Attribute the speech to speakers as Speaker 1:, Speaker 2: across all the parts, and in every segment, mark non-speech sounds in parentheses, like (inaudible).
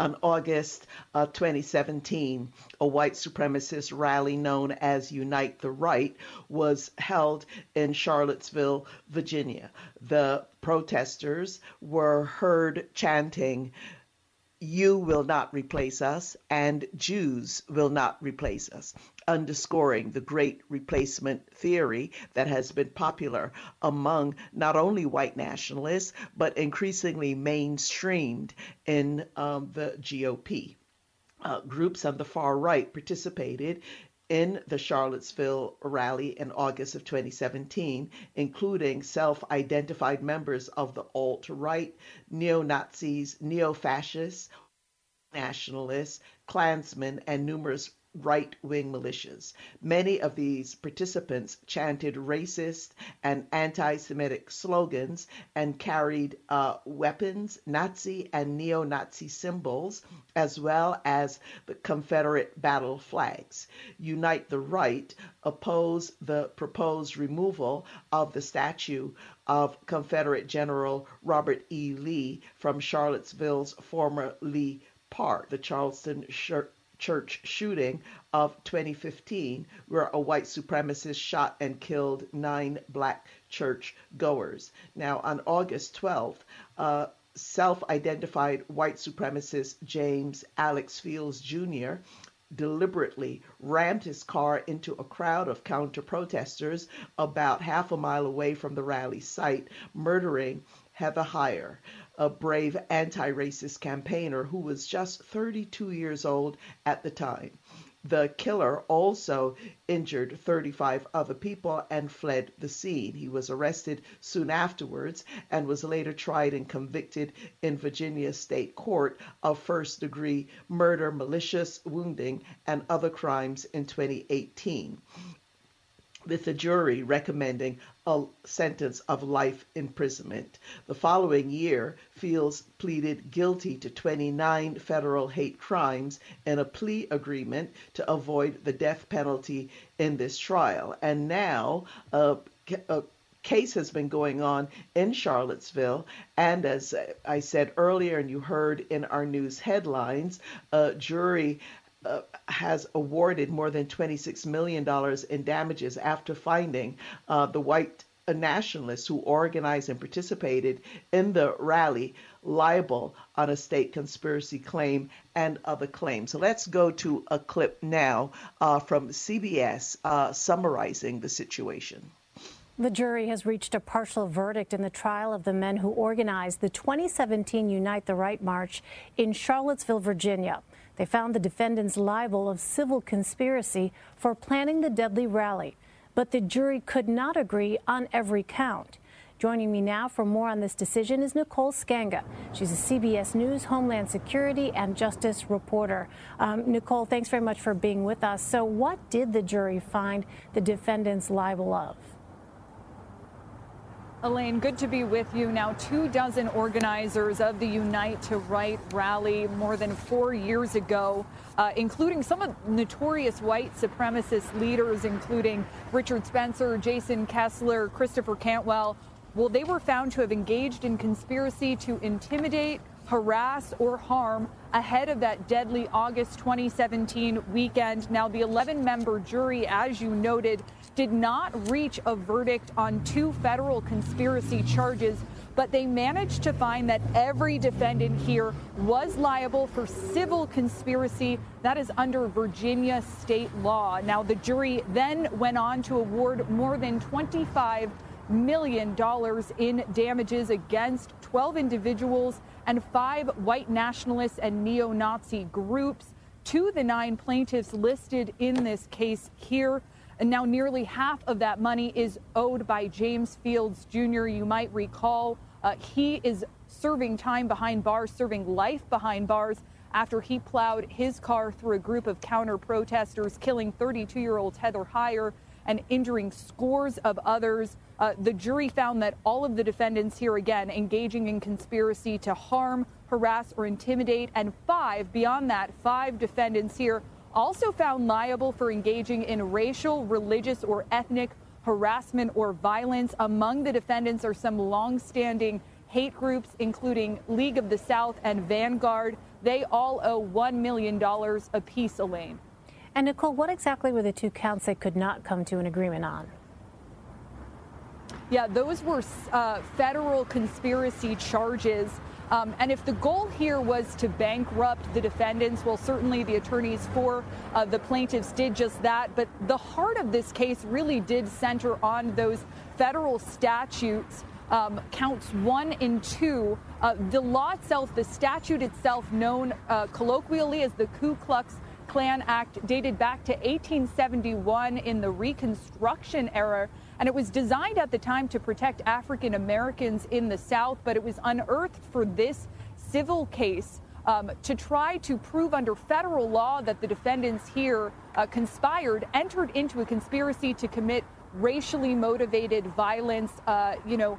Speaker 1: On August uh, 2017, a white supremacist rally known as Unite the Right was held in Charlottesville, Virginia. The protesters were heard chanting, you will not replace us, and Jews will not replace us, underscoring the great replacement theory that has been popular among not only white nationalists, but increasingly mainstreamed in um, the GOP. Uh, groups on the far right participated in the Charlottesville rally in August of 2017, including self identified members of the alt right, neo Nazis, neo fascists, nationalists, Klansmen, and numerous right wing militias. Many of these participants chanted racist and anti Semitic slogans and carried uh, weapons, Nazi and neo Nazi symbols, as well as the Confederate battle flags. Unite the Right oppose the proposed removal of the statue of Confederate General Robert E. Lee from Charlottesville's former Lee Park, the Charleston church shooting of 2015, where a white supremacist shot and killed nine black church goers. Now, on August 12th, uh, self identified white supremacist James Alex Fields Jr. deliberately rammed his car into a crowd of counter protesters about half a mile away from the rally site, murdering Heather Heyer a brave anti racist campaigner who was just 32 years old at the time. The killer also injured 35 other people and fled the scene. He was arrested soon afterwards and was later tried and convicted in Virginia State Court of first degree murder, malicious wounding, and other crimes in 2018 with the jury recommending a sentence of life imprisonment. The following year, Fields pleaded guilty to 29 federal hate crimes in a plea agreement to avoid the death penalty in this trial. And now, a, a case has been going on in Charlottesville. And as I said earlier, and you heard in our news headlines, a jury uh, has awarded more than $26 million in damages after finding uh, the white nationalists who organized and participated in the rally liable on a state conspiracy claim and other claims. So let's go to a clip now uh, from CBS uh, summarizing the situation.
Speaker 2: The jury has reached a partial verdict in the trial of the men who organized the 2017 Unite the Right March in Charlottesville, Virginia. They found the defendants liable of civil conspiracy for planning the deadly rally, but the jury could not agree on every count. Joining me now for more on this decision is Nicole Sganga. She's a CBS News Homeland Security and Justice reporter. Um, Nicole, thanks very much for being with us. So, what did the jury find the defendants liable of?
Speaker 3: Elaine, good to be with you. Now, two dozen organizers of the Unite to Right rally more than four years ago, uh, including some of notorious white supremacist leaders, including Richard Spencer, Jason Kessler, Christopher Cantwell. Well, they were found to have engaged in conspiracy to intimidate, harass, or harm ahead of that deadly August 2017 weekend. Now, the 11 member jury, as you noted, did not reach a verdict on two federal conspiracy charges, but they managed to find that every defendant here was liable for civil conspiracy. That is under Virginia state law. Now, the jury then went on to award more than 25 million dollars in damages against 12 individuals and five white nationalists and neo-Nazi groups. To the nine plaintiffs listed in this case here. And now nearly half of that money is owed by James Fields Jr. You might recall uh, he is serving time behind bars, serving life behind bars after he plowed his car through a group of counter protesters, killing 32 year old Heather Heyer and injuring scores of others. Uh, the jury found that all of the defendants here, again, engaging in conspiracy to harm, harass, or intimidate, and five, beyond that, five defendants here also found liable for engaging in racial, religious, or ethnic harassment or violence. Among the defendants are some longstanding hate groups, including League of the South and Vanguard. They all owe $1 million apiece, Elaine.
Speaker 2: And Nicole, what exactly were the two counts they could not come to an agreement on?
Speaker 3: Yeah, those were uh, federal conspiracy charges. Um, and if the goal here was to bankrupt the defendants, well, certainly the attorneys for uh, the plaintiffs did just that. But the heart of this case really did center on those federal statutes. Um, counts one and two. Uh, the law itself, the statute itself, known uh, colloquially as the Ku Klux Klan Act, dated back to 1871 in the Reconstruction era. And it was designed at the time to protect African Americans in the South, but it was unearthed for this civil case um, to try to prove under federal law that the defendants here uh, conspired, entered into a conspiracy to commit racially motivated violence. Uh, you know,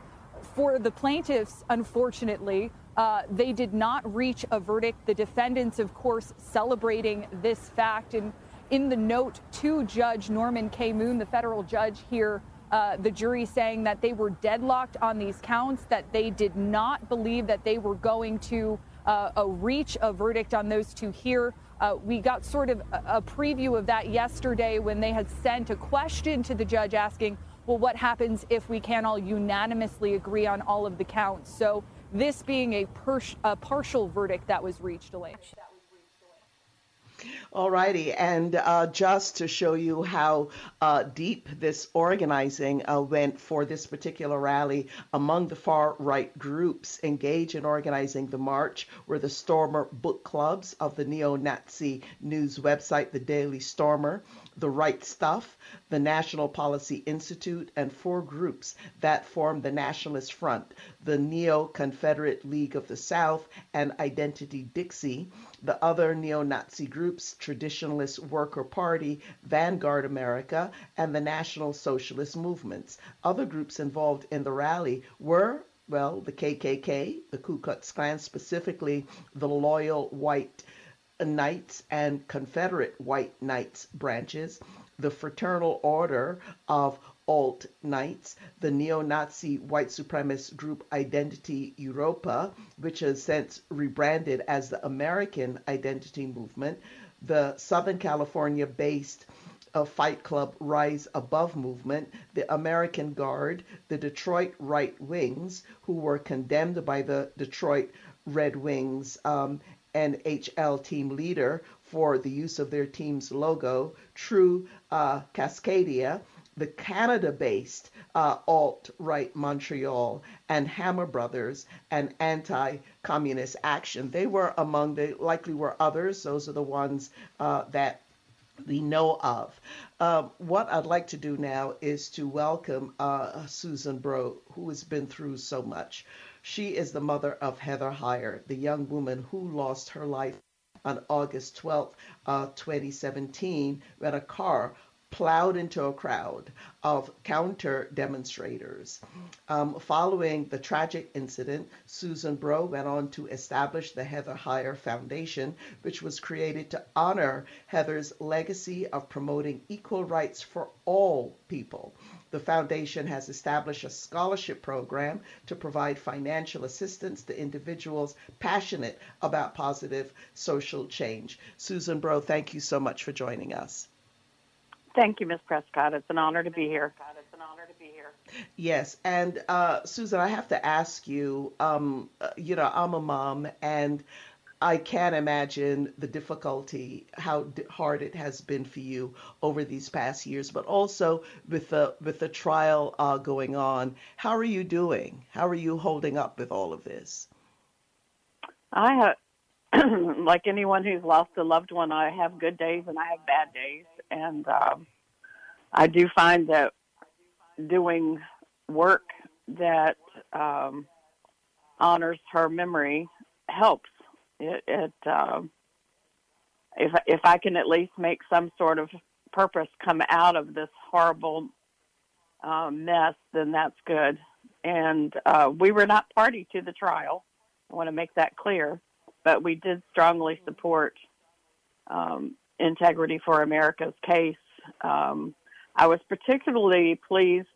Speaker 3: for the plaintiffs, unfortunately, uh, they did not reach a verdict. The defendants, of course, celebrating this fact. And in the note to Judge Norman K. Moon, the federal judge here, uh, the jury saying that they were deadlocked on these counts, that they did not believe that they were going to uh, reach a verdict on those two here. Uh, we got sort of a, a preview of that yesterday when they had sent a question to the judge asking, well, what happens if we can't all unanimously agree on all of the counts? So this being a, a partial verdict that was reached, Elaine.
Speaker 1: All righty, and uh, just to show you how uh, deep this organizing uh, went for this particular rally among the far right groups engaged in organizing the march were the Stormer book clubs of the neo Nazi news website, the Daily Stormer, the Right Stuff, the National Policy Institute, and four groups that form the Nationalist Front, the Neo Confederate League of the South, and Identity Dixie. The other neo Nazi groups, Traditionalist Worker Party, Vanguard America, and the National Socialist Movements. Other groups involved in the rally were well, the KKK, the Ku Klux Klan, specifically the Loyal White Knights and Confederate White Knights branches, the Fraternal Order of Alt Knights, the neo Nazi white supremacist group Identity Europa, which has since rebranded as the American Identity Movement, the Southern California based uh, Fight Club Rise Above movement, the American Guard, the Detroit Right Wings, who were condemned by the Detroit Red Wings um, NHL team leader for the use of their team's logo, True uh, Cascadia, the Canada based uh, alt right Montreal, and Hammer Brothers and Anti Communist Action. They were among the, likely were others. Those are the ones uh, that we know of. Um, what I'd like to do now is to welcome uh, Susan Bro, who has been through so much. She is the mother of Heather Heyer, the young woman who lost her life on August 12, uh, 2017, when a car plowed into a crowd of counter demonstrators. Um, following the tragic incident, Susan Bro went on to establish the Heather Heyer Foundation, which was created to honor Heather's legacy of promoting equal rights for all people. The foundation has established a scholarship program to provide financial assistance to individuals passionate about positive social change. Susan Bro, thank you so much for joining us.
Speaker 4: Thank you, Ms. Prescott. It's an honor to be here. It's an honor to be here.
Speaker 1: Yes, and uh, Susan, I have to ask you. Um, you know, I'm a mom, and I can't imagine the difficulty, how hard it has been for you over these past years, but also with the with the trial uh, going on. How are you doing? How are you holding up with all of this?
Speaker 4: I have, (clears throat) like anyone who's lost a loved one, I have good days and I have bad days and um, I do find that doing work that um, honors her memory helps. It, it um, if if I can at least make some sort of purpose come out of this horrible uh, mess, then that's good. And uh, we were not party to the trial. I want to make that clear, but we did strongly support um, Integrity for America's case. Um, I was particularly pleased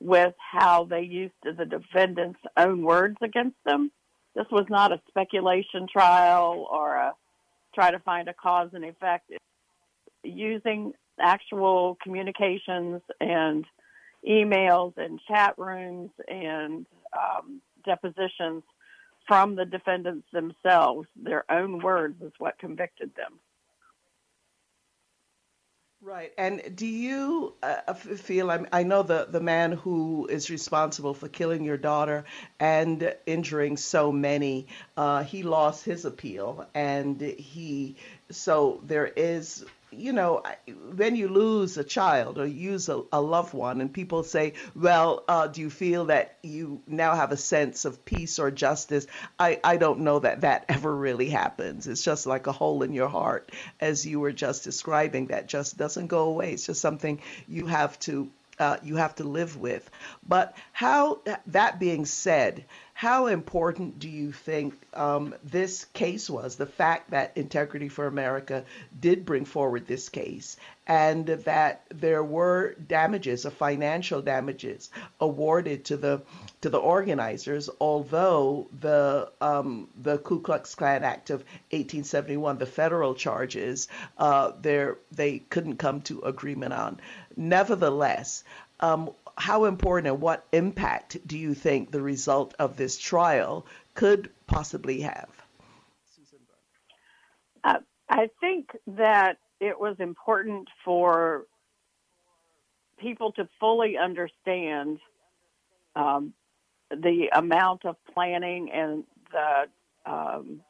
Speaker 4: with how they used the defendant's own words against them. this was not a speculation trial or a try to find a cause and effect. Using actual communications and emails and chat rooms and um, depositions from the defendants themselves. Their own words is what convicted them.
Speaker 1: Right. And do you uh, feel, I, I know the, the man who is responsible for killing your daughter and injuring so many, uh, he lost his appeal. And he, so there is you know, when you lose a child or use a, a loved one, and people say, well, uh, do you feel that you now have a sense of peace or justice? I, I don't know that that (laughs) ever really happens. It's just like a hole in your heart, as you were just describing, that just doesn't go away. It's just something you have to uh, you have to live with. But how that being said, how important do you think um, this case was? The fact that Integrity for America did bring forward this case, and that there were damages, or financial damages, awarded to the to the organizers, although the um, the Ku Klux Klan Act of 1871, the federal charges, uh, they couldn't come to agreement on. Nevertheless, um, how important and what impact do you think the result of this trial could possibly have?
Speaker 4: Uh, I think that it was important for people to fully understand um, the amount of planning and the um,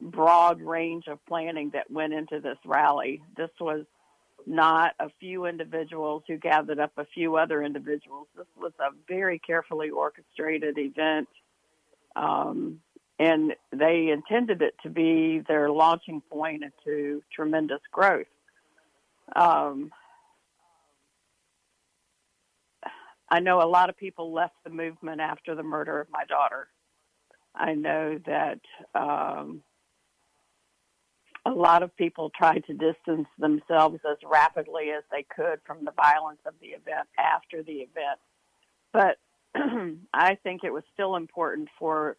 Speaker 4: broad range of planning that went into this rally. This was not a few individuals who gathered up a few other individuals. This was a very carefully orchestrated event, um, and they intended it to be their launching point into tremendous growth. Um, I know a lot of people left the movement after the murder of my daughter. I know that um, a lot of people tried to distance themselves as rapidly as they could from the violence of the event after the event. But (clears throat) I think it was still important for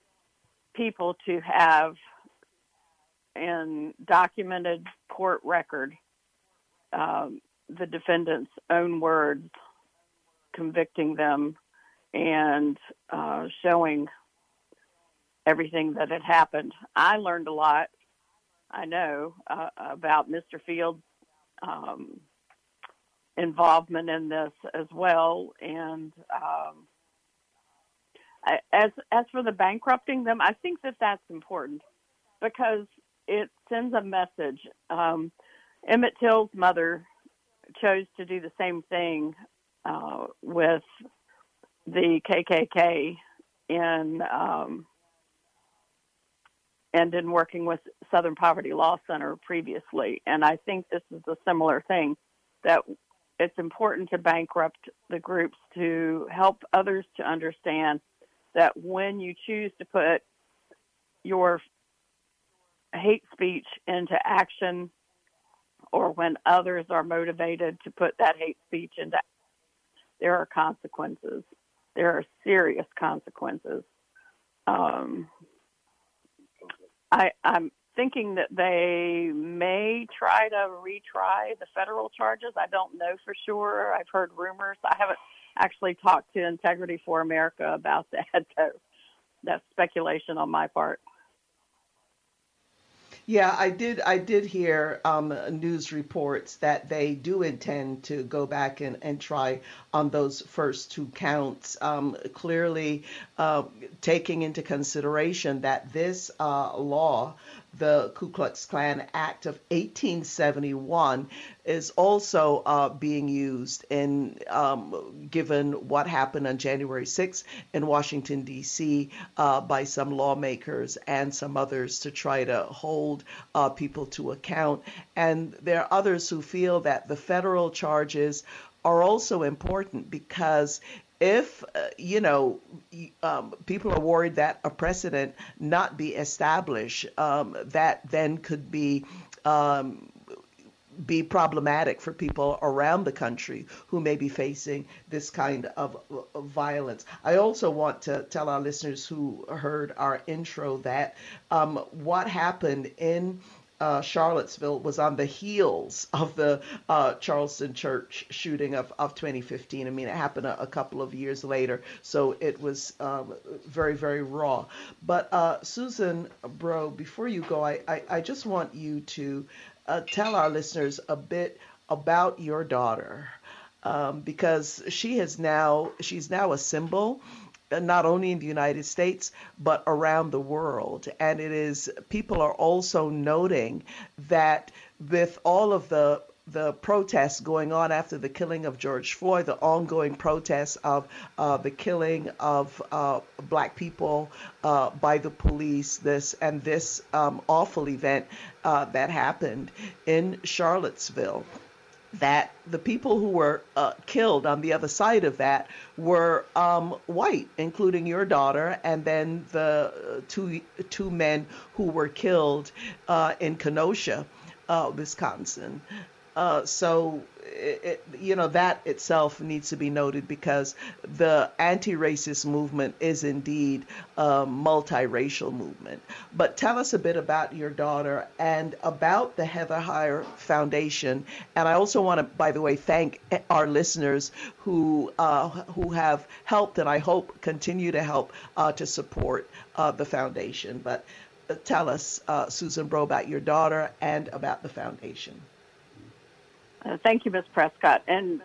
Speaker 4: people to have in documented court record um, the defendant's own words convicting them and uh, showing everything that had happened. I learned a lot I know uh, about Mr. Field's um, involvement in this as well. And um, as as for the bankrupting them, I think that that's important because it sends a message. Um, Emmett Till's mother chose to do the same thing uh, with the KKK in um, and in working with Southern Poverty Law Center previously. And I think this is a similar thing that it's important to bankrupt the groups to help others to understand that when you choose to put your hate speech into action or when others are motivated to put that hate speech into there are consequences there are serious consequences um, I, I'm thinking that they may try to retry the federal charges. I don't know for sure. I've heard rumors. I haven't actually talked to Integrity for America about (laughs) that. So that's speculation on my part.
Speaker 1: Yeah, I did. I did hear um, news reports that they do intend to go back and, and try on those first two counts. Um, clearly, uh, taking into consideration that this uh, law the Ku Klux Klan Act of 1871 is also uh, being used in um, given what happened on January 6th in Washington D.C. Uh, by some lawmakers and some others to try to hold uh, people to account. And there are others who feel that the federal charges are also important because if uh, you know um, people are worried that a precedent not be established, um, that then could be um, be problematic for people around the country who may be facing this kind of, of, violence. I also want to tell our listeners who heard our intro that um, what happened in uh, Charlottesville was on the heels of the uh, Charleston church shooting of, of 2015. I mean, it happened a, a couple of years later, so it was um, very, very raw. But uh, Susan Bro, before you go, I, I, I just want you to uh, tell our listeners a bit about your daughter um, because she has now she's now a symbol not only in the United States but around the world and it is people are also noting that with all of the the protests going on after the killing of George Floyd, the ongoing protests of uh, the killing of uh, black people uh, by the police, this and this um, awful event uh, that happened in Charlottesville. That the people who were uh, killed on the other side of that were um, white, including your daughter, and then the uh, two two men who were killed in Kenosha. Uh, Wisconsin. Uh, so, it, you know, that itself needs to be noted because the anti racist movement is indeed a multiracial movement. But tell us a bit about your daughter and about the Heather Heyer Foundation. And I also want to, by the way, thank our listeners who, uh, who have helped and I hope continue to help uh, to support uh, the foundation. But uh, tell us, uh, Susan Bro, about your daughter and about the foundation.
Speaker 4: Uh, thank you, Ms. Prescott, and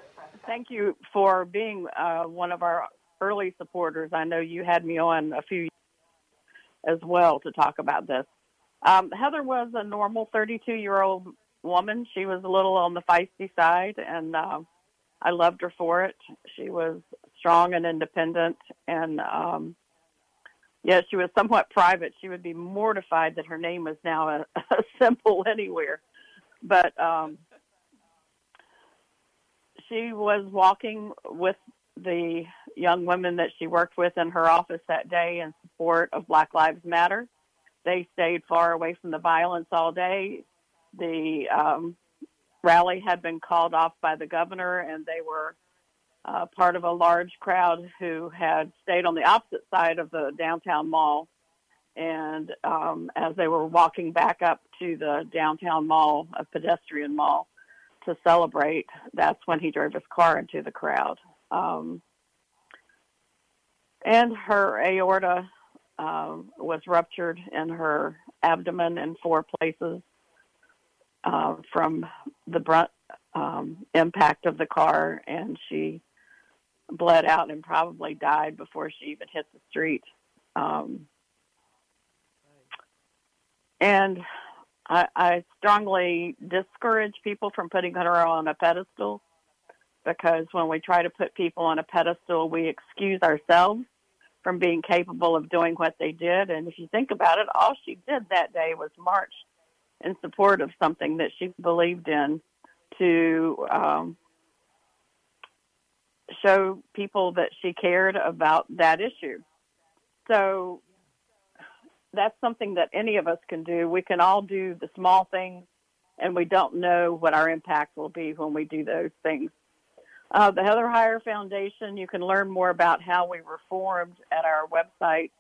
Speaker 4: thank you for being uh, one of our early supporters. I know you had me on a few as well to talk about this. Um, Heather was a normal 32 year old woman. She was a little on the feisty side, and uh, I loved her for it. She was strong and independent, and um, she was somewhat private. She would be mortified that her name was now a, (laughs) a symbol anywhere. But um, she was walking with the young women that she worked with in her office that day in support of Black Lives Matter. They stayed far away from the violence all day. The um, rally had been called off by the governor, and they were uh, part of a large crowd who had stayed on the opposite side of the downtown mall. And um, as they were walking back up to the downtown mall, a pedestrian mall, to celebrate, that's when he drove his car into the crowd. Um, and her aorta um, was ruptured in her abdomen in four places uh, from the brunt um, impact of the car, and she bled out and probably died before she even hit the street. Um, and I, I strongly discourage people from putting her on a pedestal because when we try to put people on a pedestal, we excuse ourselves from being capable of doing what they did. And if you think about it, all she did that day was march in support of something that she believed in to um, show people that she cared about that issue. So that's something that any of us can do. We can all do the small things, and we don't know what our impact will be when we do those things. Uh, the Heather Heyer Foundation, you can learn more about how we were formed at our website,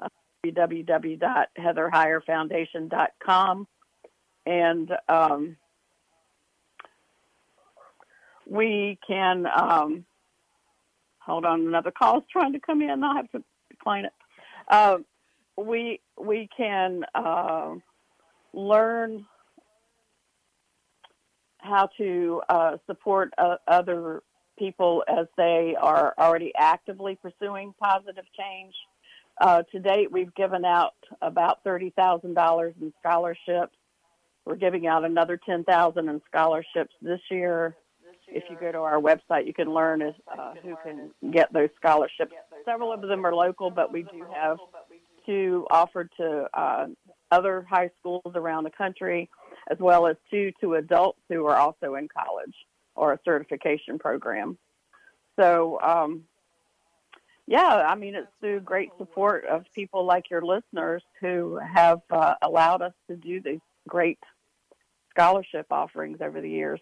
Speaker 4: uh, www.heatherheyerfoundation.com. And um, we can, um, hold on, another call is trying to come in. I'll have to decline it. Uh, we we can uh, learn how to uh, support uh, other people as they are already actively pursuing positive change. Uh, to date, we've given out about thirty thousand dollars in scholarships. We're giving out another ten thousand in scholarships this year. If you go to our website, you can learn uh, who can get those scholarships. Several of them are local, but we do have two offered to uh, other high schools around the country, as well as two to adults who are also in college or a certification program. So, um, yeah, I mean, it's through great support of people like your listeners who have uh, allowed us to do these great scholarship offerings over the years.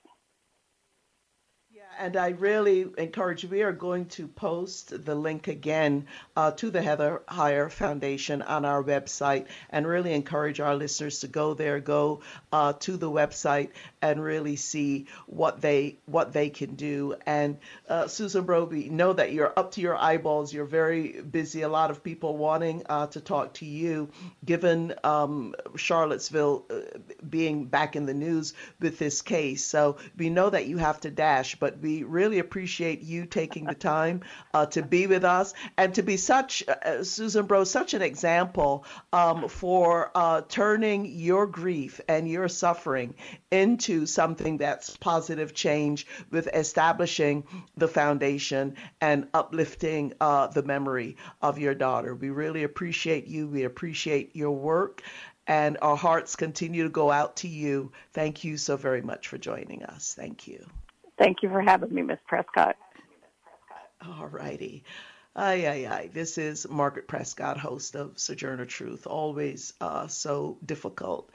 Speaker 1: And I really encourage, we are going to post the link again uh, to the Heather Heyer Foundation on our website and really encourage our listeners to go there, go uh, to the website and really see what they what they can do. And uh, Susan Broby, know that you're up to your eyeballs. You're very busy. A lot of people wanting uh, to talk to you, given um, Charlottesville uh, being back in the news with this case. So we know that you have to dash, but we really appreciate you taking the time uh, to be with us and to be such, uh, Susan Bro, such an example um, for uh, turning your grief and your suffering into something that's positive change with establishing the foundation and uplifting uh, the memory of your daughter. We really appreciate you. We appreciate your work and our hearts continue to go out to you. Thank you so very much for joining us. Thank you.
Speaker 4: Thank you for having me, Miss Prescott.
Speaker 1: All righty. Aye, aye, aye. This is Margaret Prescott, host of Sojourner Truth. Always uh, so difficult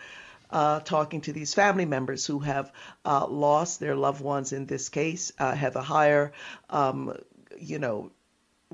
Speaker 1: uh, talking to these family members who have uh, lost their loved ones. In this case, Heather Heyer, um, you know,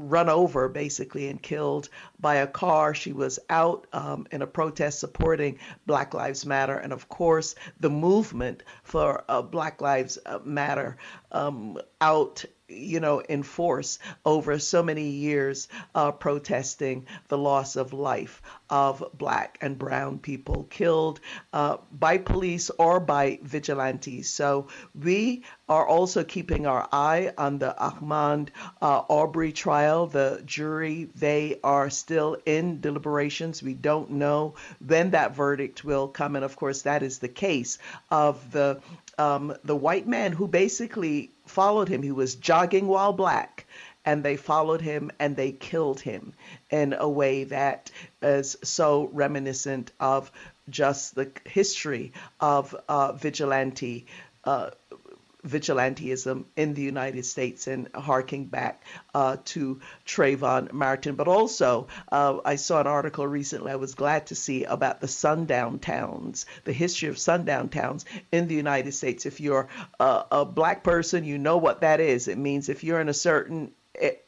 Speaker 1: run over basically and killed by a car. She was out um, in a protest supporting Black Lives Matter, and of course, the movement for uh, Black Lives Matter um, out you know, in force over so many years uh, protesting the loss of life of black and brown people killed uh, by police or by vigilantes. So we are also keeping our eye on the Ahmaud uh, Arbery trial. The jury, they are still in deliberations. We don't know when that verdict will come. And of course, that is the case of the um, the white man who basically followed him. He was jogging while black, and they followed him and they killed him in a way that is so reminiscent of just the history of uh, vigilante uh, vigilantism in the United States and harking back uh, to Trayvon Martin. But also, uh, I saw an article recently I was glad to see about the sundown towns, the history of sundown towns in the United States. If you're a, a black person, you know what that is. It means if you're in a certain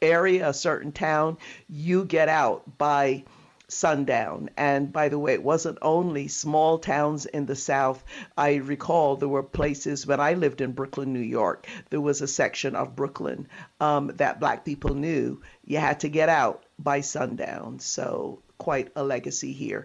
Speaker 1: area, a certain town, you get out by sundown. And by the way, it wasn't only small towns in the South. I recall there were places when I lived in Brooklyn, New York, there was a section of Brooklyn um, that black people knew you had to get out by sundown. So quite a legacy here